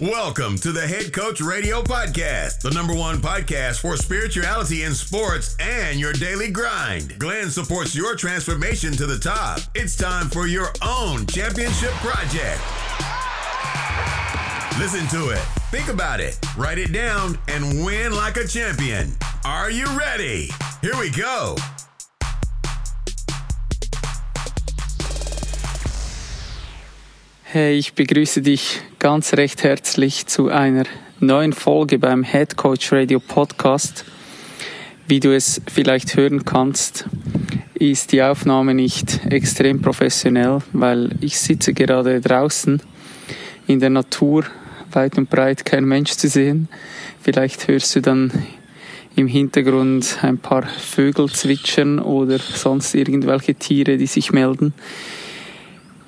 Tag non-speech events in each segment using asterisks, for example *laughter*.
Welcome to the Head Coach Radio Podcast, the number one podcast for spirituality in sports and your daily grind. Glenn supports your transformation to the top. It's time for your own championship project. Listen to it, think about it, write it down, and win like a champion. Are you ready? Here we go. Hey, ich begrüße dich ganz recht herzlich zu einer neuen Folge beim Head Coach Radio Podcast. Wie du es vielleicht hören kannst, ist die Aufnahme nicht extrem professionell, weil ich sitze gerade draußen in der Natur, weit und breit kein Mensch zu sehen. Vielleicht hörst du dann im Hintergrund ein paar Vögel zwitschern oder sonst irgendwelche Tiere, die sich melden.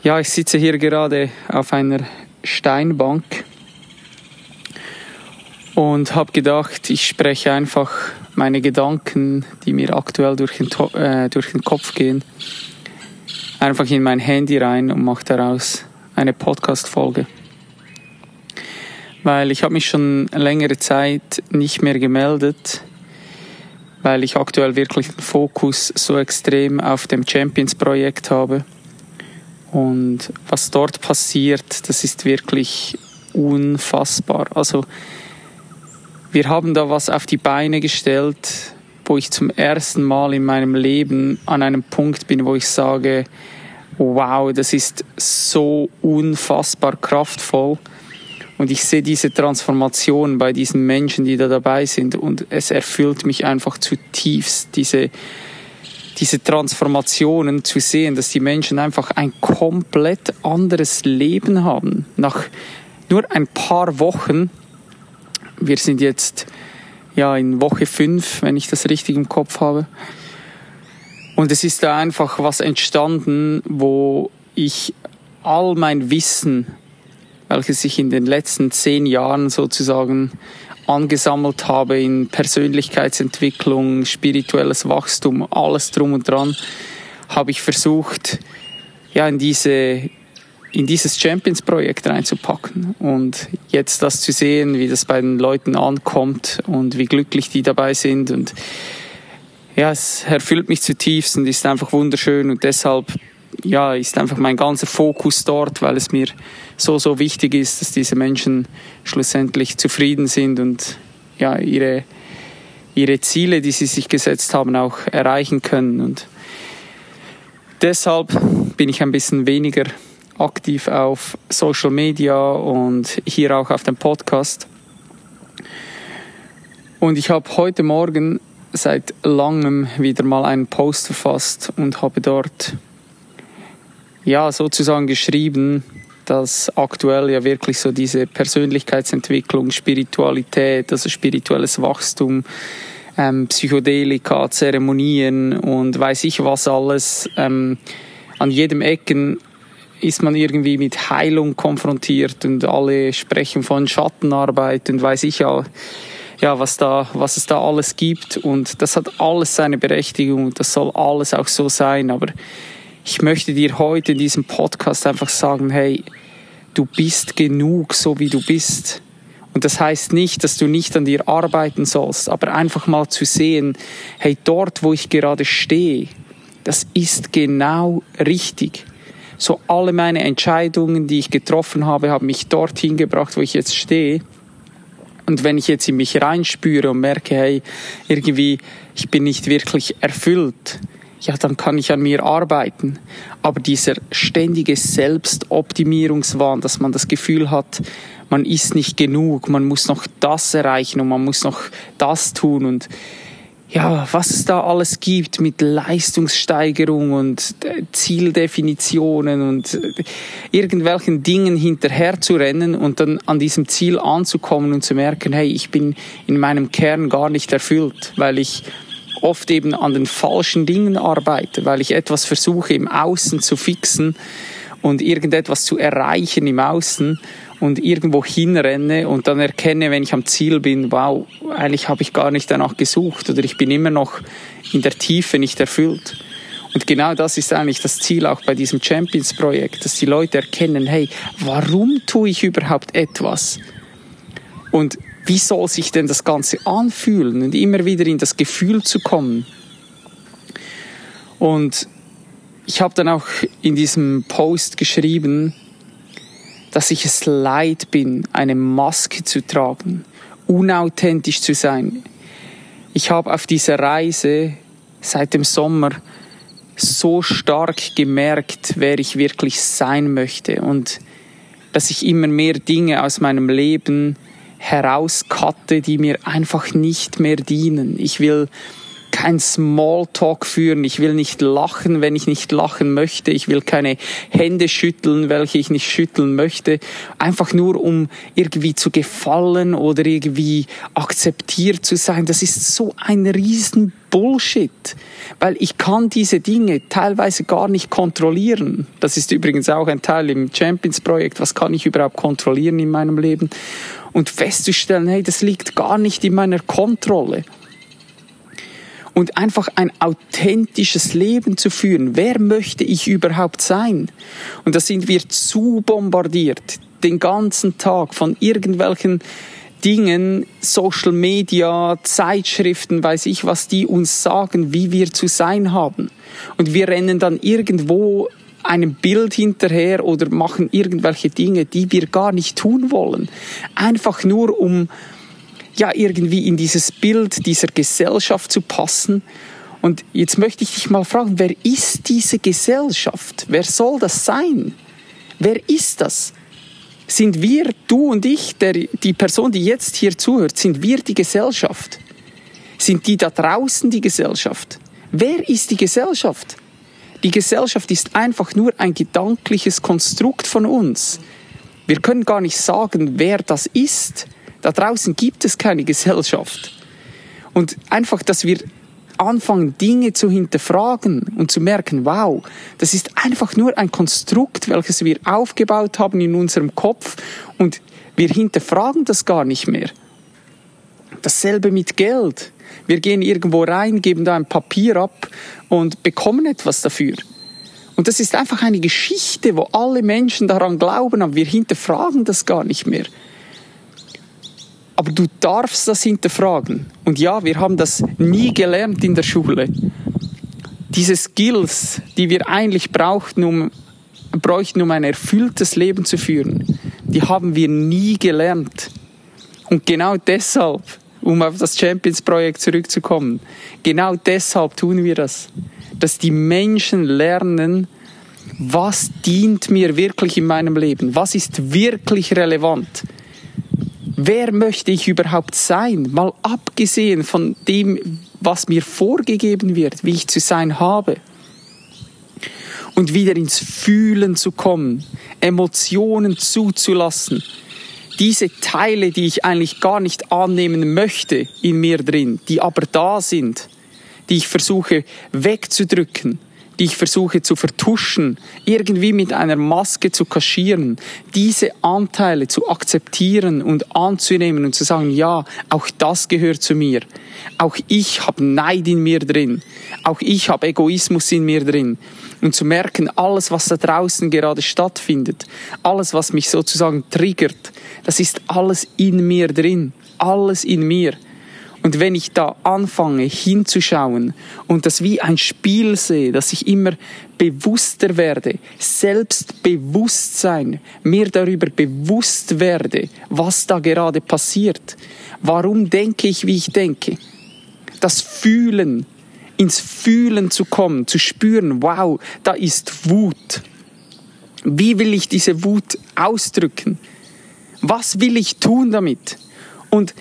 Ja, ich sitze hier gerade auf einer Steinbank und habe gedacht, ich spreche einfach meine Gedanken, die mir aktuell durch den, äh, durch den Kopf gehen, einfach in mein Handy rein und mache daraus eine Podcast-Folge. Weil ich habe mich schon längere Zeit nicht mehr gemeldet, weil ich aktuell wirklich den Fokus so extrem auf dem Champions-Projekt habe und was dort passiert, das ist wirklich unfassbar. Also wir haben da was auf die Beine gestellt, wo ich zum ersten Mal in meinem Leben an einem Punkt bin, wo ich sage, wow, das ist so unfassbar kraftvoll. Und ich sehe diese Transformation bei diesen Menschen, die da dabei sind. Und es erfüllt mich einfach zutiefst, diese, diese Transformationen zu sehen, dass die Menschen einfach ein komplett anderes Leben haben. Nach nur ein paar Wochen, wir sind jetzt ja in Woche fünf, wenn ich das richtig im Kopf habe. Und es ist da einfach was entstanden, wo ich all mein Wissen, welches ich in den letzten zehn Jahren sozusagen angesammelt habe in Persönlichkeitsentwicklung, spirituelles Wachstum, alles drum und dran, habe ich versucht, ja, in diese in dieses Champions-Projekt reinzupacken. Und jetzt das zu sehen, wie das bei den Leuten ankommt und wie glücklich die dabei sind. Und ja, es erfüllt mich zutiefst und ist einfach wunderschön. Und deshalb ja, ist einfach mein ganzer Fokus dort, weil es mir so, so wichtig ist, dass diese Menschen schlussendlich zufrieden sind und ja, ihre, ihre Ziele, die sie sich gesetzt haben, auch erreichen können. Und deshalb bin ich ein bisschen weniger aktiv auf Social Media und hier auch auf dem Podcast. Und ich habe heute Morgen seit langem wieder mal einen Post verfasst und habe dort ja sozusagen geschrieben, dass aktuell ja wirklich so diese Persönlichkeitsentwicklung, Spiritualität, also spirituelles Wachstum, ähm, Psychedelika, Zeremonien und weiß ich was alles, ähm, an jedem Ecken ist man irgendwie mit Heilung konfrontiert und alle sprechen von Schattenarbeit und weiß ich ja, ja was da, was es da alles gibt. Und das hat alles seine Berechtigung, das soll alles auch so sein, aber ich möchte dir heute in diesem Podcast einfach sagen, hey, du bist genug, so wie du bist. Und das heißt nicht, dass du nicht an dir arbeiten sollst, aber einfach mal zu sehen, hey, dort, wo ich gerade stehe, das ist genau richtig. So alle meine Entscheidungen, die ich getroffen habe, haben mich dorthin gebracht, wo ich jetzt stehe. Und wenn ich jetzt in mich reinspüre und merke, hey, irgendwie, ich bin nicht wirklich erfüllt, ja, dann kann ich an mir arbeiten. Aber dieser ständige Selbstoptimierungswahn, dass man das Gefühl hat, man ist nicht genug, man muss noch das erreichen und man muss noch das tun und ja, was es da alles gibt mit Leistungssteigerung und äh, Zieldefinitionen und äh, irgendwelchen Dingen hinterher zu rennen und dann an diesem Ziel anzukommen und zu merken, hey, ich bin in meinem Kern gar nicht erfüllt, weil ich oft eben an den falschen Dingen arbeite, weil ich etwas versuche im Außen zu fixen und irgendetwas zu erreichen im Außen und irgendwo hinrenne und dann erkenne, wenn ich am Ziel bin, wow, eigentlich habe ich gar nicht danach gesucht oder ich bin immer noch in der Tiefe nicht erfüllt. Und genau das ist eigentlich das Ziel auch bei diesem Champions-Projekt, dass die Leute erkennen, hey, warum tue ich überhaupt etwas? Und wie soll sich denn das Ganze anfühlen und immer wieder in das Gefühl zu kommen? Und ich habe dann auch in diesem Post geschrieben, dass ich es leid bin, eine Maske zu tragen, unauthentisch zu sein. Ich habe auf dieser Reise seit dem Sommer so stark gemerkt, wer ich wirklich sein möchte und dass ich immer mehr Dinge aus meinem Leben herauskatte, die mir einfach nicht mehr dienen. Ich will kein Smalltalk führen. Ich will nicht lachen, wenn ich nicht lachen möchte. Ich will keine Hände schütteln, welche ich nicht schütteln möchte. Einfach nur, um irgendwie zu gefallen oder irgendwie akzeptiert zu sein. Das ist so ein riesen Bullshit. Weil ich kann diese Dinge teilweise gar nicht kontrollieren. Das ist übrigens auch ein Teil im Champions-Projekt. Was kann ich überhaupt kontrollieren in meinem Leben? Und festzustellen, hey, das liegt gar nicht in meiner Kontrolle und einfach ein authentisches Leben zu führen. Wer möchte ich überhaupt sein? Und da sind wir zu bombardiert den ganzen Tag von irgendwelchen Dingen, Social Media, Zeitschriften, weiß ich was, die uns sagen, wie wir zu sein haben. Und wir rennen dann irgendwo einem Bild hinterher oder machen irgendwelche Dinge, die wir gar nicht tun wollen. Einfach nur um ja irgendwie in dieses Bild dieser Gesellschaft zu passen. Und jetzt möchte ich dich mal fragen, wer ist diese Gesellschaft? Wer soll das sein? Wer ist das? Sind wir, du und ich, der, die Person, die jetzt hier zuhört, sind wir die Gesellschaft? Sind die da draußen die Gesellschaft? Wer ist die Gesellschaft? Die Gesellschaft ist einfach nur ein gedankliches Konstrukt von uns. Wir können gar nicht sagen, wer das ist. Da draußen gibt es keine Gesellschaft. Und einfach, dass wir anfangen, Dinge zu hinterfragen und zu merken, wow, das ist einfach nur ein Konstrukt, welches wir aufgebaut haben in unserem Kopf und wir hinterfragen das gar nicht mehr. Dasselbe mit Geld. Wir gehen irgendwo rein, geben da ein Papier ab und bekommen etwas dafür. Und das ist einfach eine Geschichte, wo alle Menschen daran glauben, aber wir hinterfragen das gar nicht mehr. Aber du darfst das hinterfragen. Und ja, wir haben das nie gelernt in der Schule. Diese Skills, die wir eigentlich brauchten, um, bräuchten, um ein erfülltes Leben zu führen, die haben wir nie gelernt. Und genau deshalb, um auf das Champions-Projekt zurückzukommen, genau deshalb tun wir das. Dass die Menschen lernen, was dient mir wirklich in meinem Leben? Was ist wirklich relevant? Wer möchte ich überhaupt sein? Mal abgesehen von dem, was mir vorgegeben wird, wie ich zu sein habe. Und wieder ins Fühlen zu kommen, Emotionen zuzulassen. Diese Teile, die ich eigentlich gar nicht annehmen möchte in mir drin, die aber da sind, die ich versuche wegzudrücken, die ich versuche zu vertuschen, irgendwie mit einer Maske zu kaschieren, diese Anteile zu akzeptieren und anzunehmen und zu sagen, ja, auch das gehört zu mir. Auch ich habe Neid in mir drin. Auch ich habe Egoismus in mir drin. Und zu merken, alles, was da draußen gerade stattfindet, alles, was mich sozusagen triggert, das ist alles in mir drin. Alles in mir. Und wenn ich da anfange hinzuschauen und das wie ein Spiel sehe, dass ich immer bewusster werde, Selbstbewusstsein, mir darüber bewusst werde, was da gerade passiert, warum denke ich, wie ich denke, das Fühlen, ins Fühlen zu kommen, zu spüren, wow, da ist Wut. Wie will ich diese Wut ausdrücken? Was will ich tun damit? Und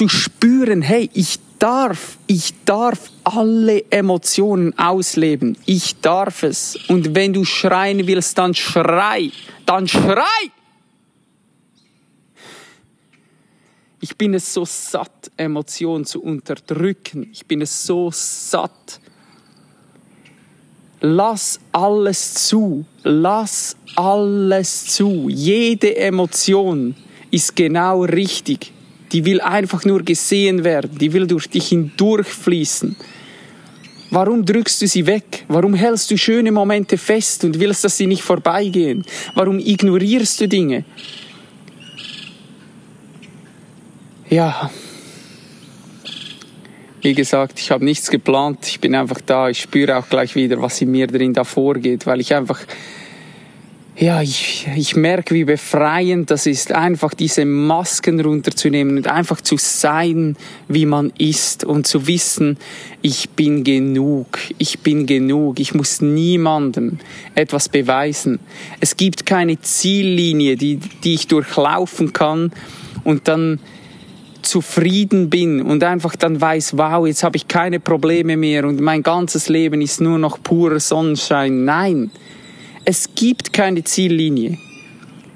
zu spüren, hey, ich darf, ich darf alle Emotionen ausleben. Ich darf es. Und wenn du schreien willst, dann schrei. Dann schrei! Ich bin es so satt, Emotionen zu unterdrücken. Ich bin es so satt. Lass alles zu. Lass alles zu. Jede Emotion ist genau richtig die will einfach nur gesehen werden, die will durch dich hindurchfließen. Warum drückst du sie weg? Warum hältst du schöne Momente fest und willst, dass sie nicht vorbeigehen? Warum ignorierst du Dinge? Ja, wie gesagt, ich habe nichts geplant. Ich bin einfach da. Ich spüre auch gleich wieder, was in mir drin da vorgeht, weil ich einfach, ja, ich, ich merke, wie befreiend das ist, einfach diese Masken runterzunehmen und einfach zu sein, wie man ist und zu wissen, ich bin genug. Ich bin genug. Ich muss niemandem etwas beweisen. Es gibt keine Ziellinie, die, die ich durchlaufen kann und dann zufrieden bin und einfach dann weiß, wow, jetzt habe ich keine Probleme mehr und mein ganzes Leben ist nur noch purer Sonnenschein. Nein, es gibt keine Ziellinie.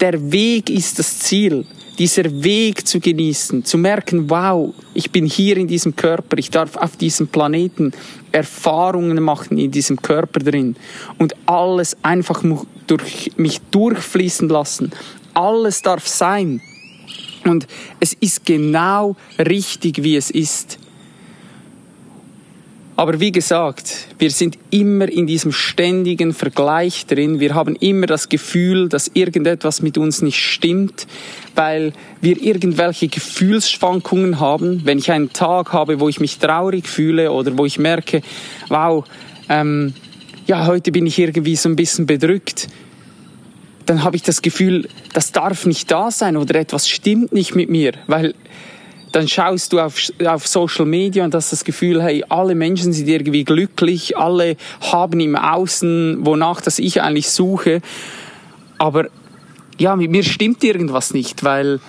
Der Weg ist das Ziel. Dieser Weg zu genießen, zu merken, wow, ich bin hier in diesem Körper, ich darf auf diesem Planeten Erfahrungen machen in diesem Körper drin und alles einfach durch mich durchfließen lassen. Alles darf sein. Und es ist genau richtig, wie es ist. Aber wie gesagt, wir sind immer in diesem ständigen Vergleich drin. Wir haben immer das Gefühl, dass irgendetwas mit uns nicht stimmt, weil wir irgendwelche Gefühlsschwankungen haben. Wenn ich einen Tag habe, wo ich mich traurig fühle oder wo ich merke, wow, ähm, ja, heute bin ich irgendwie so ein bisschen bedrückt, dann habe ich das Gefühl, das darf nicht da sein oder etwas stimmt nicht mit mir, weil dann schaust du auf, auf Social Media und hast das Gefühl, hey, alle Menschen sind irgendwie glücklich, alle haben im Außen, wonach das ich eigentlich suche, aber ja, mit mir stimmt irgendwas nicht, weil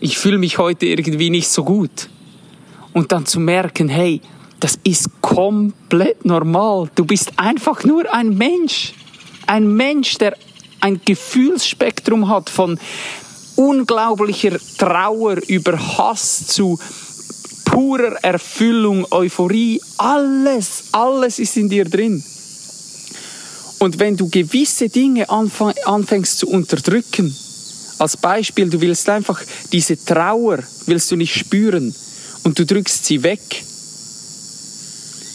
ich fühle mich heute irgendwie nicht so gut. Und dann zu merken, hey, das ist komplett normal. Du bist einfach nur ein Mensch. Ein Mensch, der ein Gefühlsspektrum hat von unglaublicher Trauer über Hass zu purer Erfüllung, Euphorie, alles, alles ist in dir drin. Und wenn du gewisse Dinge anfängst zu unterdrücken, als Beispiel, du willst einfach diese Trauer, willst du nicht spüren und du drückst sie weg,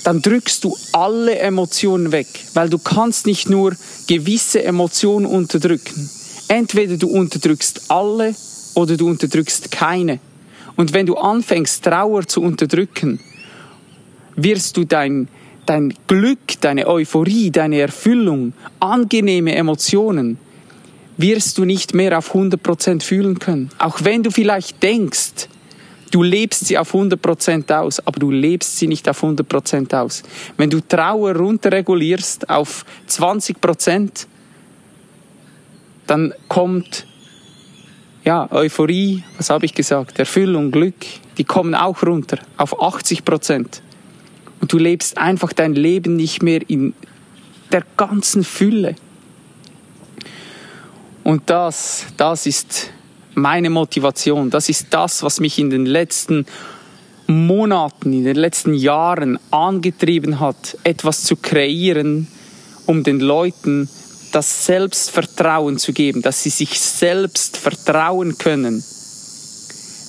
dann drückst du alle Emotionen weg, weil du kannst nicht nur gewisse Emotionen unterdrücken. Entweder du unterdrückst alle oder du unterdrückst keine. Und wenn du anfängst, Trauer zu unterdrücken, wirst du dein, dein Glück, deine Euphorie, deine Erfüllung, angenehme Emotionen, wirst du nicht mehr auf 100% fühlen können. Auch wenn du vielleicht denkst, Du lebst sie auf 100% aus, aber du lebst sie nicht auf 100% aus. Wenn du Trauer runterregulierst auf 20%, dann kommt ja, Euphorie, was habe ich gesagt, Erfüllung, Glück, die kommen auch runter auf 80% Und du lebst einfach dein Leben nicht mehr in der ganzen Fülle. Und das, das ist meine Motivation. Das ist das, was mich in den letzten Monaten, in den letzten Jahren angetrieben hat, etwas zu kreieren, um den Leuten das Selbstvertrauen zu geben, dass sie sich selbst vertrauen können,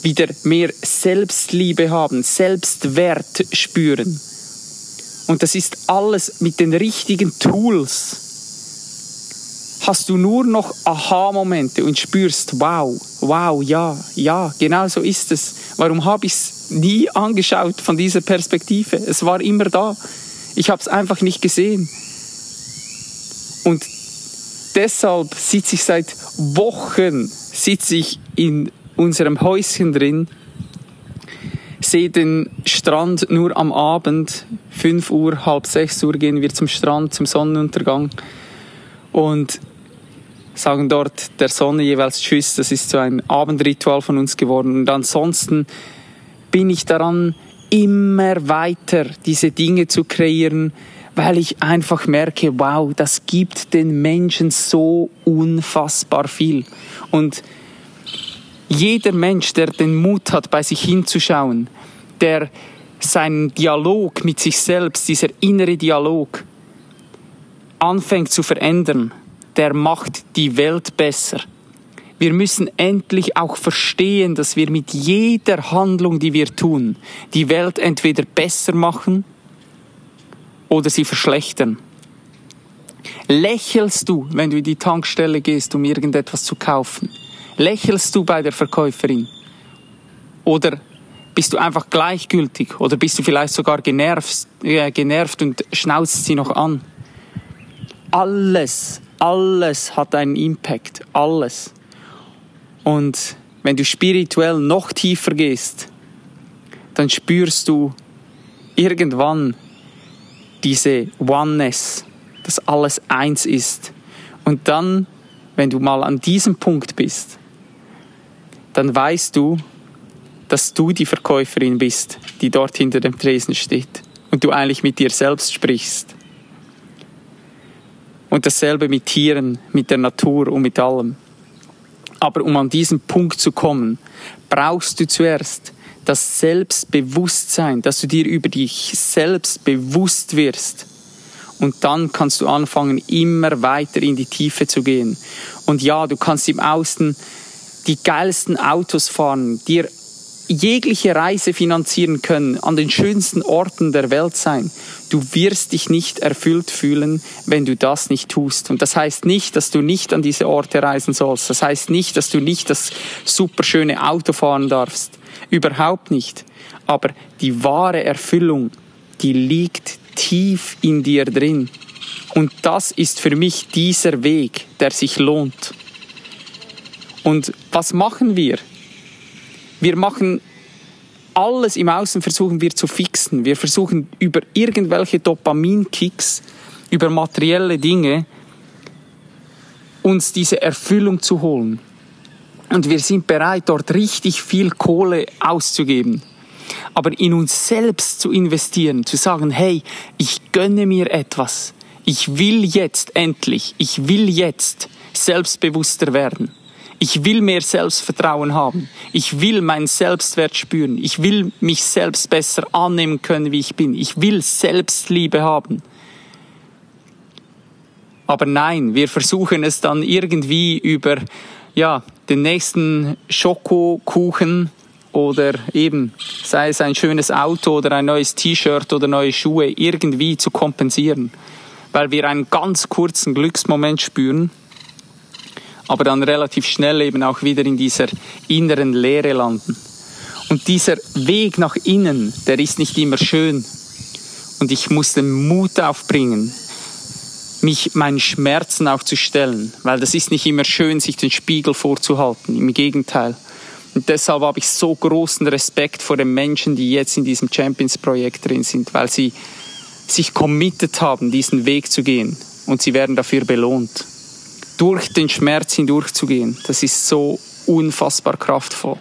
wieder mehr Selbstliebe haben, Selbstwert spüren. Und das ist alles mit den richtigen Tools hast du nur noch Aha-Momente und spürst, wow, wow, ja, ja, genau so ist es. Warum habe ich es nie angeschaut von dieser Perspektive? Es war immer da. Ich habe es einfach nicht gesehen. Und deshalb sitze ich seit Wochen sitze ich in unserem Häuschen drin, sehe den Strand nur am Abend, 5 Uhr, halb 6 Uhr gehen wir zum Strand, zum Sonnenuntergang und sagen dort der Sonne jeweils Tschüss. Das ist so ein Abendritual von uns geworden. Und ansonsten bin ich daran, immer weiter diese Dinge zu kreieren, weil ich einfach merke, wow, das gibt den Menschen so unfassbar viel. Und jeder Mensch, der den Mut hat, bei sich hinzuschauen, der seinen Dialog mit sich selbst, dieser innere Dialog, anfängt zu verändern, der macht die Welt besser. Wir müssen endlich auch verstehen, dass wir mit jeder Handlung, die wir tun, die Welt entweder besser machen oder sie verschlechtern? Lächelst du, wenn du in die Tankstelle gehst, um irgendetwas zu kaufen? Lächelst du bei der Verkäuferin? Oder bist du einfach gleichgültig? Oder bist du vielleicht sogar genervt, äh, genervt und schnauzt sie noch an? Alles, alles hat einen Impact. Alles. Und wenn du spirituell noch tiefer gehst, dann spürst du irgendwann diese Oneness, dass alles eins ist. Und dann, wenn du mal an diesem Punkt bist, dann weißt du, dass du die Verkäuferin bist, die dort hinter dem Tresen steht und du eigentlich mit dir selbst sprichst. Und dasselbe mit Tieren, mit der Natur und mit allem. Aber um an diesen Punkt zu kommen, brauchst du zuerst das Selbstbewusstsein, dass du dir über dich selbst bewusst wirst und dann kannst du anfangen, immer weiter in die Tiefe zu gehen. Und ja, du kannst im Außen die geilsten Autos fahren, dir jegliche Reise finanzieren können, an den schönsten Orten der Welt sein. Du wirst dich nicht erfüllt fühlen, wenn du das nicht tust. Und das heißt nicht, dass du nicht an diese Orte reisen sollst. Das heißt nicht, dass du nicht das superschöne Auto fahren darfst. Überhaupt nicht. Aber die wahre Erfüllung, die liegt tief in dir drin. Und das ist für mich dieser Weg, der sich lohnt. Und was machen wir? Wir machen alles im Außen versuchen wir zu fixen. Wir versuchen über irgendwelche Dopaminkicks, über materielle Dinge, uns diese Erfüllung zu holen. Und wir sind bereit, dort richtig viel Kohle auszugeben aber in uns selbst zu investieren, zu sagen, hey, ich gönne mir etwas, ich will jetzt endlich, ich will jetzt selbstbewusster werden. Ich will mehr Selbstvertrauen haben. Ich will meinen Selbstwert spüren. Ich will mich selbst besser annehmen können, wie ich bin. Ich will Selbstliebe haben. Aber nein, wir versuchen es dann irgendwie über ja, den nächsten Schokokuchen oder eben sei es ein schönes Auto oder ein neues T-Shirt oder neue Schuhe irgendwie zu kompensieren, weil wir einen ganz kurzen Glücksmoment spüren, aber dann relativ schnell eben auch wieder in dieser inneren Leere landen. Und dieser Weg nach innen, der ist nicht immer schön. Und ich muss den Mut aufbringen, mich meinen Schmerzen auch zu stellen, weil das ist nicht immer schön, sich den Spiegel vorzuhalten. Im Gegenteil. Und deshalb habe ich so großen Respekt vor den Menschen, die jetzt in diesem Champions-Projekt drin sind, weil sie sich committed haben, diesen Weg zu gehen. Und sie werden dafür belohnt. Durch den Schmerz hindurchzugehen, das ist so unfassbar kraftvoll.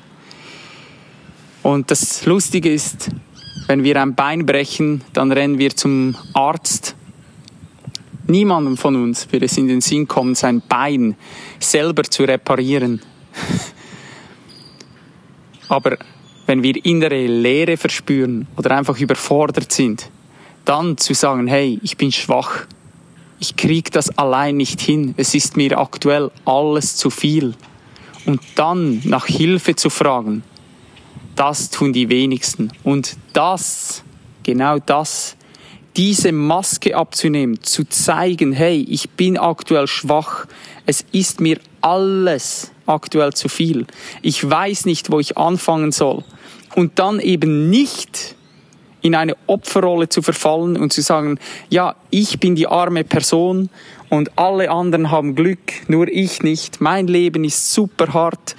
Und das Lustige ist, wenn wir ein Bein brechen, dann rennen wir zum Arzt. Niemandem von uns würde es in den Sinn kommen, sein Bein selber zu reparieren. *laughs* Aber wenn wir innere Leere verspüren oder einfach überfordert sind, dann zu sagen, hey, ich bin schwach, ich krieg das allein nicht hin, es ist mir aktuell alles zu viel. Und dann nach Hilfe zu fragen, das tun die wenigsten. Und das, genau das, diese Maske abzunehmen, zu zeigen, hey, ich bin aktuell schwach, es ist mir alles aktuell zu viel. Ich weiß nicht, wo ich anfangen soll. Und dann eben nicht in eine Opferrolle zu verfallen und zu sagen, ja, ich bin die arme Person und alle anderen haben Glück, nur ich nicht. Mein Leben ist super hart.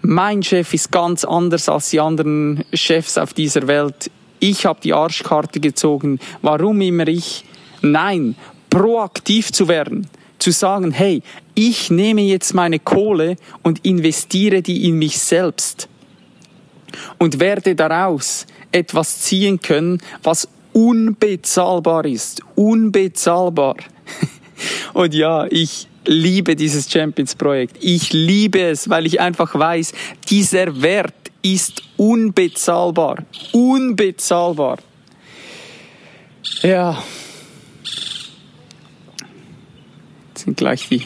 Mein Chef ist ganz anders als die anderen Chefs auf dieser Welt. Ich habe die Arschkarte gezogen. Warum immer ich? Nein, proaktiv zu werden zu sagen, hey, ich nehme jetzt meine Kohle und investiere die in mich selbst und werde daraus etwas ziehen können, was unbezahlbar ist. Unbezahlbar. *laughs* Und ja, ich liebe dieses Champions-Projekt. Ich liebe es, weil ich einfach weiß, dieser Wert ist unbezahlbar. Unbezahlbar. Ja, sind gleich die,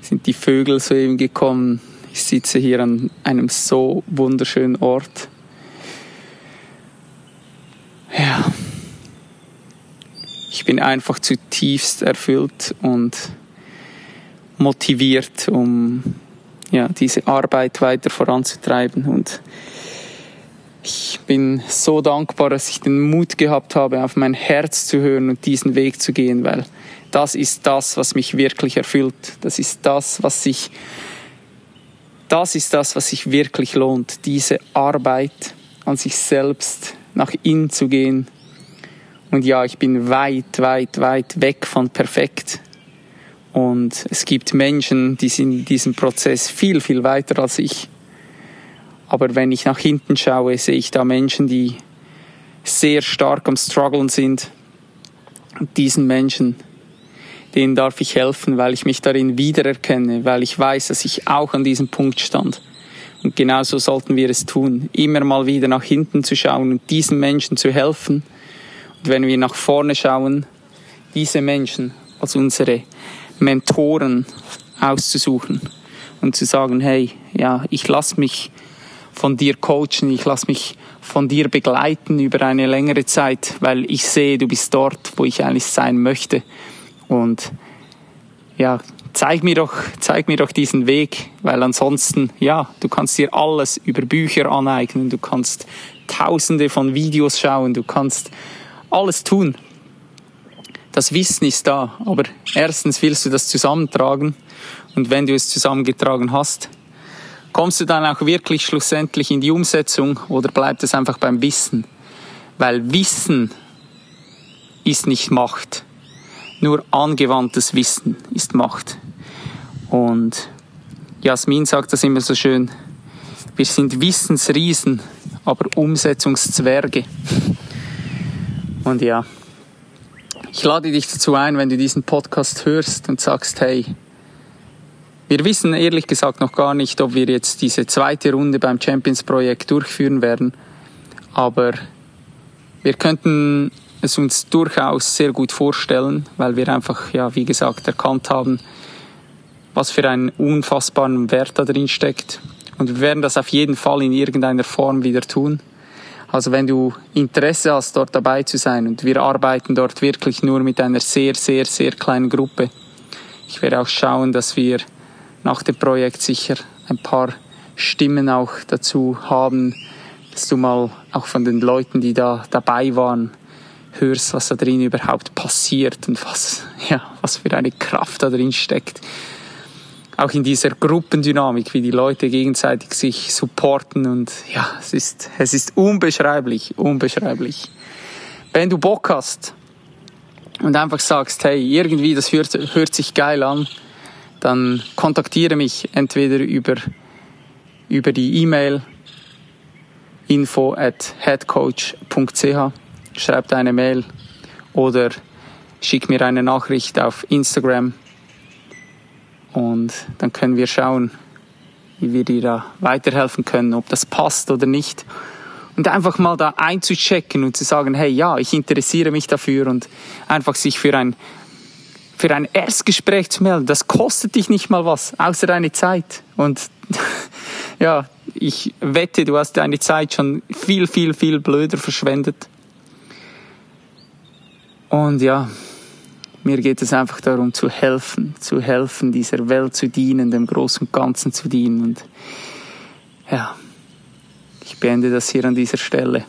sind die Vögel soeben gekommen. Ich sitze hier an einem so wunderschönen Ort. Ja. Ich bin einfach zutiefst erfüllt und motiviert, um ja, diese Arbeit weiter voranzutreiben. Und ich bin so dankbar, dass ich den Mut gehabt habe, auf mein Herz zu hören und diesen Weg zu gehen, weil das ist das, was mich wirklich erfüllt. Das ist das, was sich, das ist das, was sich wirklich lohnt. Diese Arbeit an sich selbst, nach innen zu gehen. Und ja, ich bin weit, weit, weit weg von perfekt. Und es gibt Menschen, die sind in diesem Prozess viel, viel weiter als ich. Aber wenn ich nach hinten schaue, sehe ich da Menschen, die sehr stark am Struggeln sind. Und diesen Menschen, denen darf ich helfen, weil ich mich darin wiedererkenne, weil ich weiß, dass ich auch an diesem Punkt stand. Und genauso sollten wir es tun, immer mal wieder nach hinten zu schauen und diesen Menschen zu helfen. Und wenn wir nach vorne schauen, diese Menschen als unsere Mentoren auszusuchen und zu sagen, hey, ja, ich lasse mich von dir coachen, ich lasse mich von dir begleiten über eine längere Zeit, weil ich sehe, du bist dort, wo ich eigentlich sein möchte. Und ja, zeig mir doch, zeig mir doch diesen Weg, weil ansonsten, ja, du kannst dir alles über Bücher aneignen, du kannst tausende von Videos schauen, du kannst alles tun, das Wissen ist da, aber erstens willst du das zusammentragen und wenn du es zusammengetragen hast, kommst du dann auch wirklich schlussendlich in die Umsetzung oder bleibt es einfach beim Wissen? Weil Wissen ist nicht Macht. Nur angewandtes Wissen ist Macht. Und Jasmin sagt das immer so schön. Wir sind Wissensriesen, aber Umsetzungszwerge. Und ja, ich lade dich dazu ein, wenn du diesen Podcast hörst und sagst, hey, wir wissen ehrlich gesagt noch gar nicht, ob wir jetzt diese zweite Runde beim Champions Projekt durchführen werden, aber wir könnten es uns durchaus sehr gut vorstellen, weil wir einfach, ja, wie gesagt, erkannt haben, was für einen unfassbaren Wert da drin steckt. Und wir werden das auf jeden Fall in irgendeiner Form wieder tun. Also wenn du Interesse hast, dort dabei zu sein und wir arbeiten dort wirklich nur mit einer sehr, sehr, sehr kleinen Gruppe. Ich werde auch schauen, dass wir nach dem Projekt sicher ein paar Stimmen auch dazu haben, dass du mal auch von den Leuten, die da dabei waren, hörst, was da drin überhaupt passiert und was, *laughs* ja, was für eine Kraft da drin steckt auch in dieser Gruppendynamik, wie die Leute gegenseitig sich supporten und ja, es ist, es ist unbeschreiblich, unbeschreiblich. Wenn du Bock hast und einfach sagst, hey, irgendwie das hört, hört sich geil an, dann kontaktiere mich entweder über, über die E-Mail info at headcoach.ch, schreib deine Mail oder schick mir eine Nachricht auf Instagram und dann können wir schauen, wie wir dir da weiterhelfen können, ob das passt oder nicht. Und einfach mal da einzuchecken und zu sagen, hey, ja, ich interessiere mich dafür und einfach sich für ein, für ein Erstgespräch zu melden, das kostet dich nicht mal was, außer deine Zeit. Und *laughs* ja, ich wette, du hast deine Zeit schon viel, viel, viel blöder verschwendet. Und ja, mir geht es einfach darum zu helfen, zu helfen, dieser Welt zu dienen, dem Großen Ganzen zu dienen. Und ja, ich beende das hier an dieser Stelle.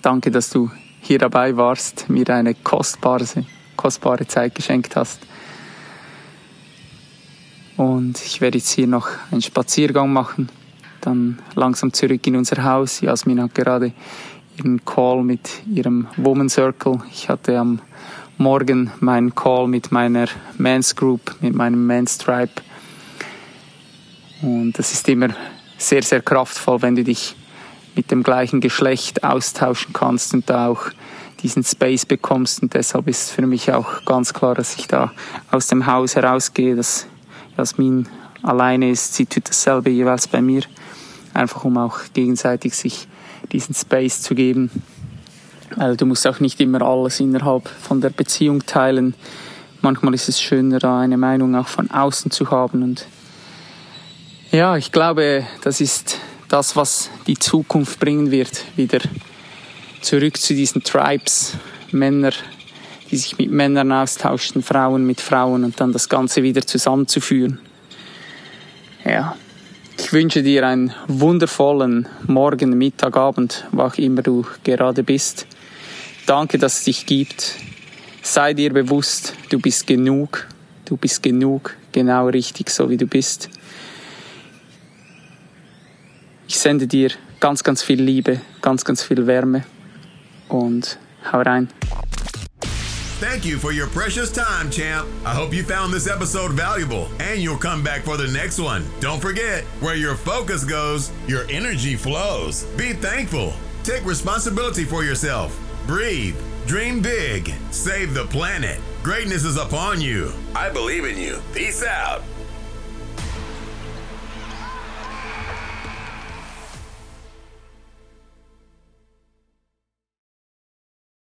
Danke, dass du hier dabei warst, mir eine kostbare, kostbare Zeit geschenkt hast. Und ich werde jetzt hier noch einen Spaziergang machen, dann langsam zurück in unser Haus. Jasmin hat gerade ihren Call mit ihrem Woman Circle. Ich hatte am morgen meinen Call mit meiner Men's Group, mit meinem Men's Tribe. Und das ist immer sehr, sehr kraftvoll, wenn du dich mit dem gleichen Geschlecht austauschen kannst und da auch diesen Space bekommst. Und deshalb ist für mich auch ganz klar, dass ich da aus dem Haus herausgehe, dass Jasmin alleine ist. Sie tut dasselbe jeweils bei mir, einfach um auch gegenseitig sich diesen Space zu geben. Weil du musst auch nicht immer alles innerhalb von der Beziehung teilen. Manchmal ist es schöner, da eine Meinung auch von außen zu haben. Und ja, ich glaube, das ist das, was die Zukunft bringen wird. Wieder zurück zu diesen Tribes, Männer, die sich mit Männern austauschten, Frauen mit Frauen und dann das Ganze wieder zusammenzuführen. Ja, ich wünsche dir einen wundervollen Morgen, Mittag, Abend, wo auch immer du gerade bist. Danke, dass es dich gibt. Sei dir bewusst, du bist genug. Du bist genug, genau richtig, so wie du bist. Ich sende dir ganz, ganz viel Liebe, ganz, ganz viel Wärme und hau rein. Thank you for your precious time, champ. I hope you found this episode valuable and you'll come back for the next one. Don't forget, where your focus goes, your energy flows. Be thankful. Take responsibility for yourself. Breathe. Dream big. Save the planet. Greatness is upon you. I believe in you. Peace out.